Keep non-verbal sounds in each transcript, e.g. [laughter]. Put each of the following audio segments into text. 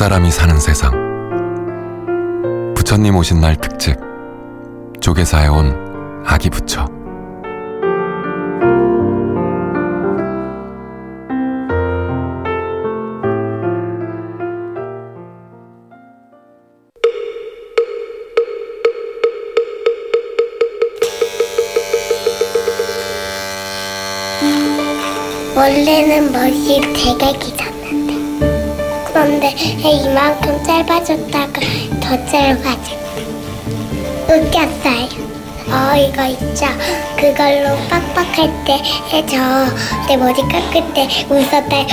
사람이 사는 세상. 부처님 오신 날 특집. 조계사에 온 아기 부처. 원래는 되게 길었는데 그런데 이만큼 짧아졌다가 더 짧아졌다 웃겼어요 어 이거 있죠 그걸로 빡빡할 때저내 머리 깎을 때 웃었다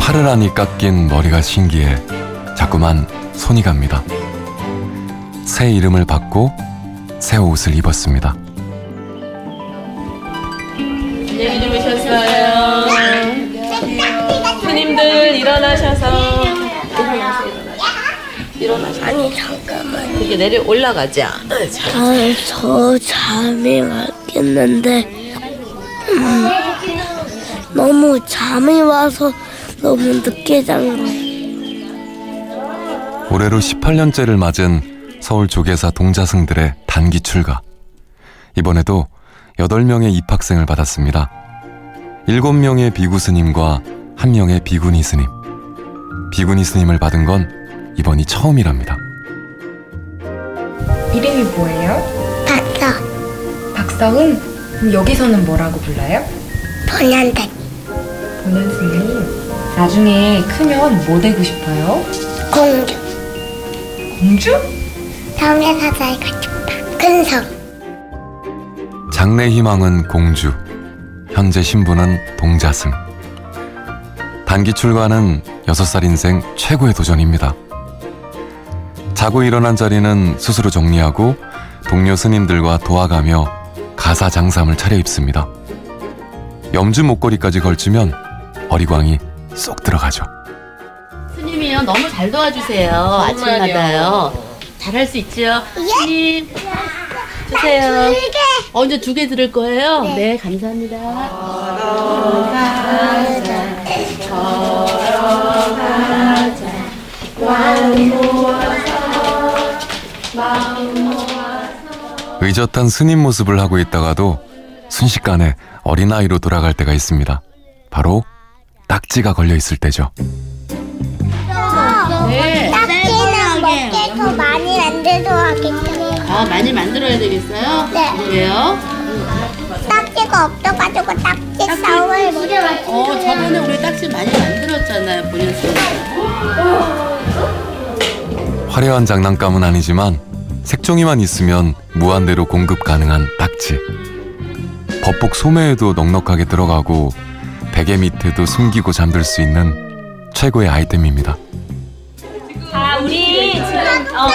파르라니 깎인 머리가 신기해 자꾸만 손이 갑니다. 새 이름을 받고 새 옷을 입었습니다. 스님들 일어나셔서 일어나셔. 아니 잠깐만 이렇게 내려 올라가자. 아, 저 잠이 왔겠는데 음, 너무 잠이 와서 너무 늦게 잔 거예요. 올해로 18년째를 맞은 서울 조계사 동자승들의 단기 출가. 이번에도 8명의 입학생을 받았습니다. 7명의 비구 스님과 1명의 비구니 스님. 비구니 스님을 받은 건 이번이 처음이랍니다. 이름이 뭐예요? 봤어 박서은? 그럼 여기서는 뭐라고 불러요? 본연대 본연 스님. 나중에 크면 뭐 되고 싶어요? 공주 공주? 성에 사살 가족파 큰성 장래 희망은 공주, 현재 신분은 동자승. 단기 출가는 6살 인생 최고의 도전입니다. 자고 일어난 자리는 스스로 정리하고 동료 스님들과 도와가며 가사 장삼을 차려입습니다. 염주 목걸이까지 걸치면 어리광이 쏙 들어가죠. 스님이요 너무 잘 도와주세요. 아침마다요. 잘할 수 있죠. 스님 주세요. 언제 두개 들을 거예요? 네, 감사합니다. 의젓한 스님 모습을 하고 있다가도 순식간에 어린아이로 돌아갈 때가 있습니다. 바로 딱지가 걸려 있을 때죠. 네. 딱지는 먹게 더 많이 만들도록 하겠다 아 많이 만들어야 되겠어요? 네. 왜요? 딱지가 없어가지고 딱지 싸움을 못 해 어 저번에 우리 딱지 많이 만들었잖아요 본연 씨. 화려한 장난감은 아니지만 색종이만 있으면 무한대로 공급 가능한 딱지. 법복 소매에도 넉넉하게 들어가고 베개 밑에도 숨기고 잠들 수 있는 최고의 아이템입니다. 자, 우리 지금 어,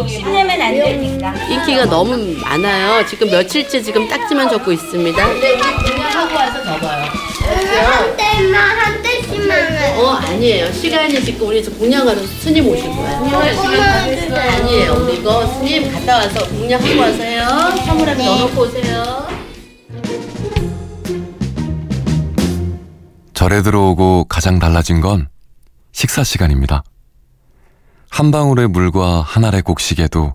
몸이 만들어서 욕심내면 안 되니까. 인기가 너무 많아요. 지금 며칠째 지금 딱지만 적고 있습니다. 하고 와서 적어요. 한 대만 한 대씩만 어 아니에요. 시간이 지금 우리 저 공양하러 스님 오실 거예요. 됐어요. 아니에요. 우리 이거 스님 갔다 와서 공양 하고 와서 해요. 선물함 넣어놓고 오세요. 절에 들어오고 가장 달라진 건 식사 시간입니다. 한 방울의 물과 한 알의 곡식에도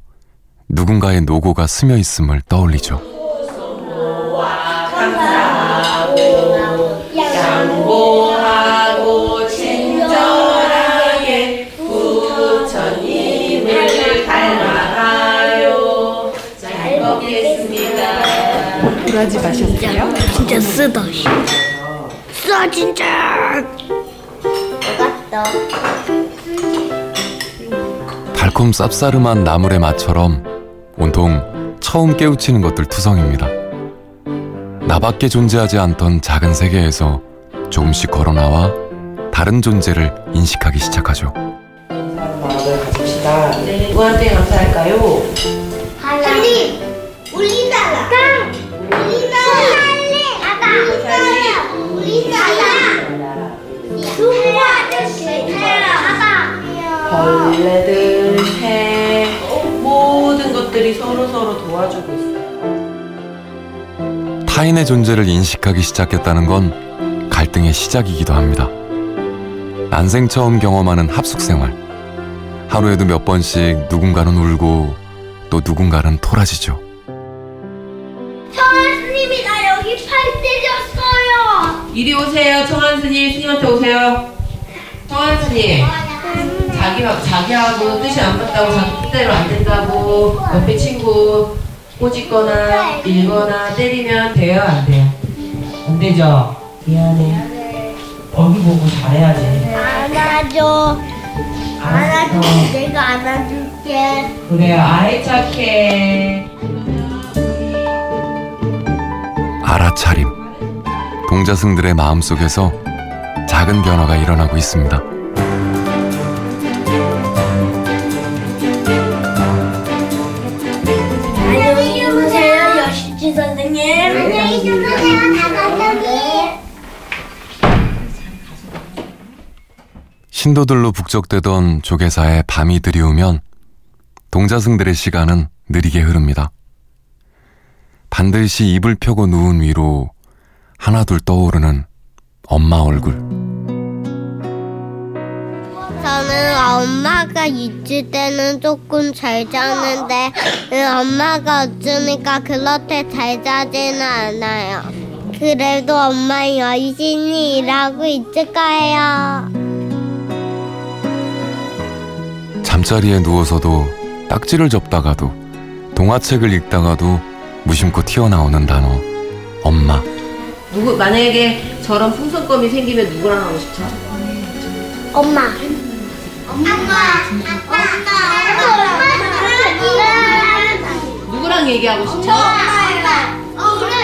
누군가의 노고가 스며 있음을 떠올리죠. 마셨어요? 진짜 쓰다 쓰다 진짜! 먹었어 달콤 쌉싸름한 나물의 맛처럼 온통 처음 깨우치는 것들 투성입니다. 나밖에 존재하지 않던 작은 세계에서 조금씩 걸어나와 다른 존재를 인식하기 시작하죠. 마음을 가집시다. 누구한테 감사할까요? 서로 도와주고 있어요. 타인의 존재를 인식하기 시작했다는 건 갈등의 시작이기도 합니다. 난생 처음 경험하는 합숙 생활. 하루에도 몇 번씩 누군가는 울고 또 누군가는 토라지죠. 청아 스님이 나 여기 팔 때렸어요. 이리 오세요. 청한 스님, 스님한테 오세요. 청한 스님. 자기하고, 자기하고 뜻이 안 맞다고 자기 뜻대로 안 된다고 옆에 친구 꼬집거나 밀거나 때리면 돼요 안 돼요? 안 되죠? 미안해 얼굴 보고 잘해야지 안아줘. 알았어 내가 안아줄게. 그래요 아이 착해 알아차림. 동자승들의 마음속에서 작은 변화가 일어나고 있습니다. 신도들로 북적대던 조계사에 밤이 들이오면 동자승들의 시간은 느리게 흐릅니다. 반드시 입을 펴고 누운 위로 하나둘 떠오르는 엄마 얼굴. 저는 엄마가 있을 때는 조금 잘 자는데 엄마가 없으니까 그렇게 잘 자지는 않아요. 그래도 엄마 열심히 일하고 있을 거예요. 잠자리에 누워서도 딱지를 접다가도 동화책을 읽다가도 무심코 튀어나오는 단어 엄마. 누구 만약에 저런 풍선껌이 생기면 누구랑 하고 싶죠? 엄마. 엄마. 엄마. 엄마. 누구랑 얘기하고 싶죠? 엄마. 엄마.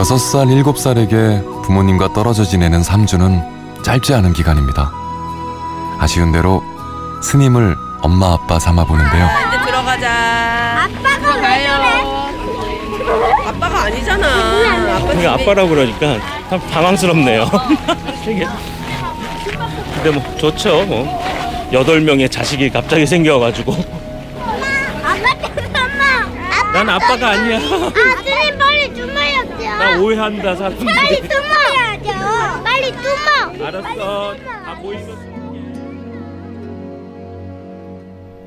여섯 살 일곱 살에게 부모님과 떨어져 지내는 3주는 짧지 않은 기간입니다. 아쉬운 대로 스님을 엄마 아빠 삼아 보는데요. 이제 들어가자 아빠가 왜 그래? 아빠가 아니잖아 아빠 그게 집에 아빠라고 그러니까 참 당황스럽네요. [laughs] 이게. 근데 뭐 좋죠. 뭐 여덟 명의 자식이 갑자기 생겨가지고 아빠 잠깐만. 난 아빠가 아니야. 아들이 빨리 주무셔야죠. 나 오해한다 빨리 사람들이. 숨어야죠. 빨리 숨어. 알았어. 다 보이는.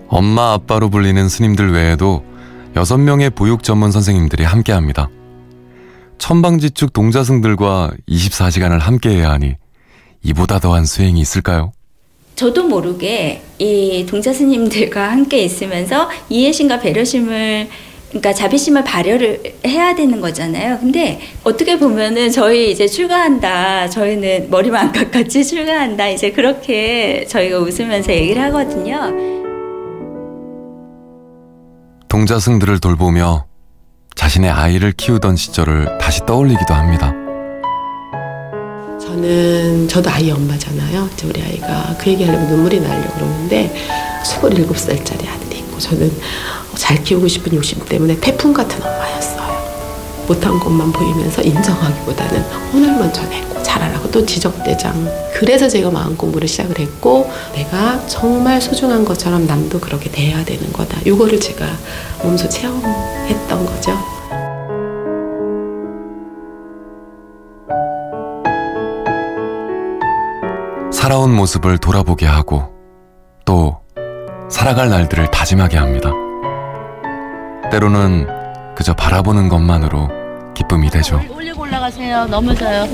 엄마 아빠로 불리는 스님들 외에도 여섯 명의 보육 전문 선생님들이 함께합니다. 천방지축 동자승들과 24시간을 함께해야 하니 이보다 더한 수행이 있을까요? 저도 모르게 이 동자 스님들과 함께 있으면서 이해심과 배려심을 그러니까 자비심을 발휘를 해야 되는 거잖아요. 근데 어떻게 보면은 저희 이제 출가한다. 저희는 머리만 [laughs] 안 깎았지 출가한다. 이제 그렇게 저희가 웃으면서 얘기를 하거든요. 동자승들을 돌보며 자신의 아이를 키우던 시절을 다시 떠올리기도 합니다. 저는 저도 아이 엄마잖아요. 우리 아이가 그 얘기하려면 눈물이 나려고 그러는데 27살짜리 아들이 있고 저는 잘 키우고 싶은 욕심 때문에 태풍 같은 엄마였어요. 못한 것만 보이면서 인정하기보다는 오늘만 전했고 잘하라고 또 지적대장. 그래서 제가 마음 공부를 시작을 했고 내가 정말 소중한 것처럼 남도 그렇게 대해야 되는 거다. 이거를 제가 몸소 체험했던 거죠. 살아온 모습을 돌아보게 하고 또 살아갈 날들을 다짐하게 합니다. 때로는 그저 바라보는 것만으로 기쁨이 되죠. 올리고 올라가세요. 넘어져요.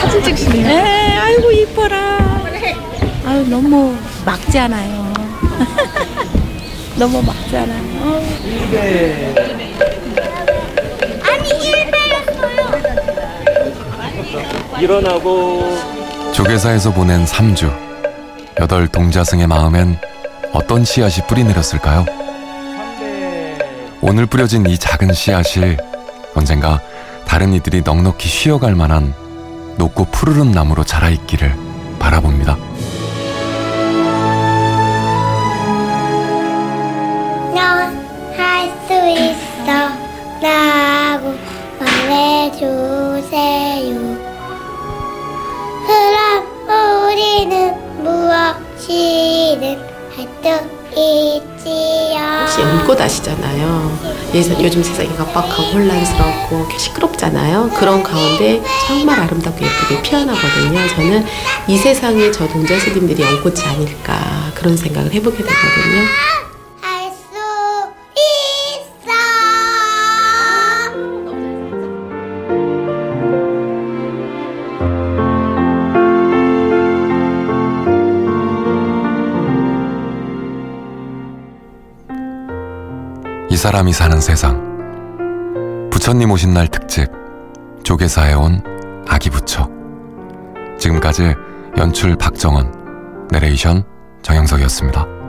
사진 찍시네. 네, 아이고 이뻐라. 아유 너무 막잖아요. [laughs] 너무 막잖아요. 일어나고 조계사에서 보낸 3주. 여덟 동자승의 마음엔 어떤 씨앗이 뿌리 내렸을까요? 오늘 뿌려진 이 작은 씨앗이 언젠가 다른 이들이 넉넉히 쉬어갈 만한 높고 푸르른 나무로 자라있기를 바라봅니다. 무엇이든 할수 있지요. 혹시 연꽃 아시잖아요. 요즘 세상이 각박하고 혼란스럽고 시끄럽잖아요. 그런 가운데 정말 아름답고 예쁘게 피어나거든요. 저는 이 세상에 저 동자 스님들이 연꽃이 아닐까 그런 생각을 해보게 되거든요. 사람이 사는 세상 부처님 오신 날 특집 조계사에 온 아기 부처 지금까지 연출 박정원 내레이션 정영석이었습니다.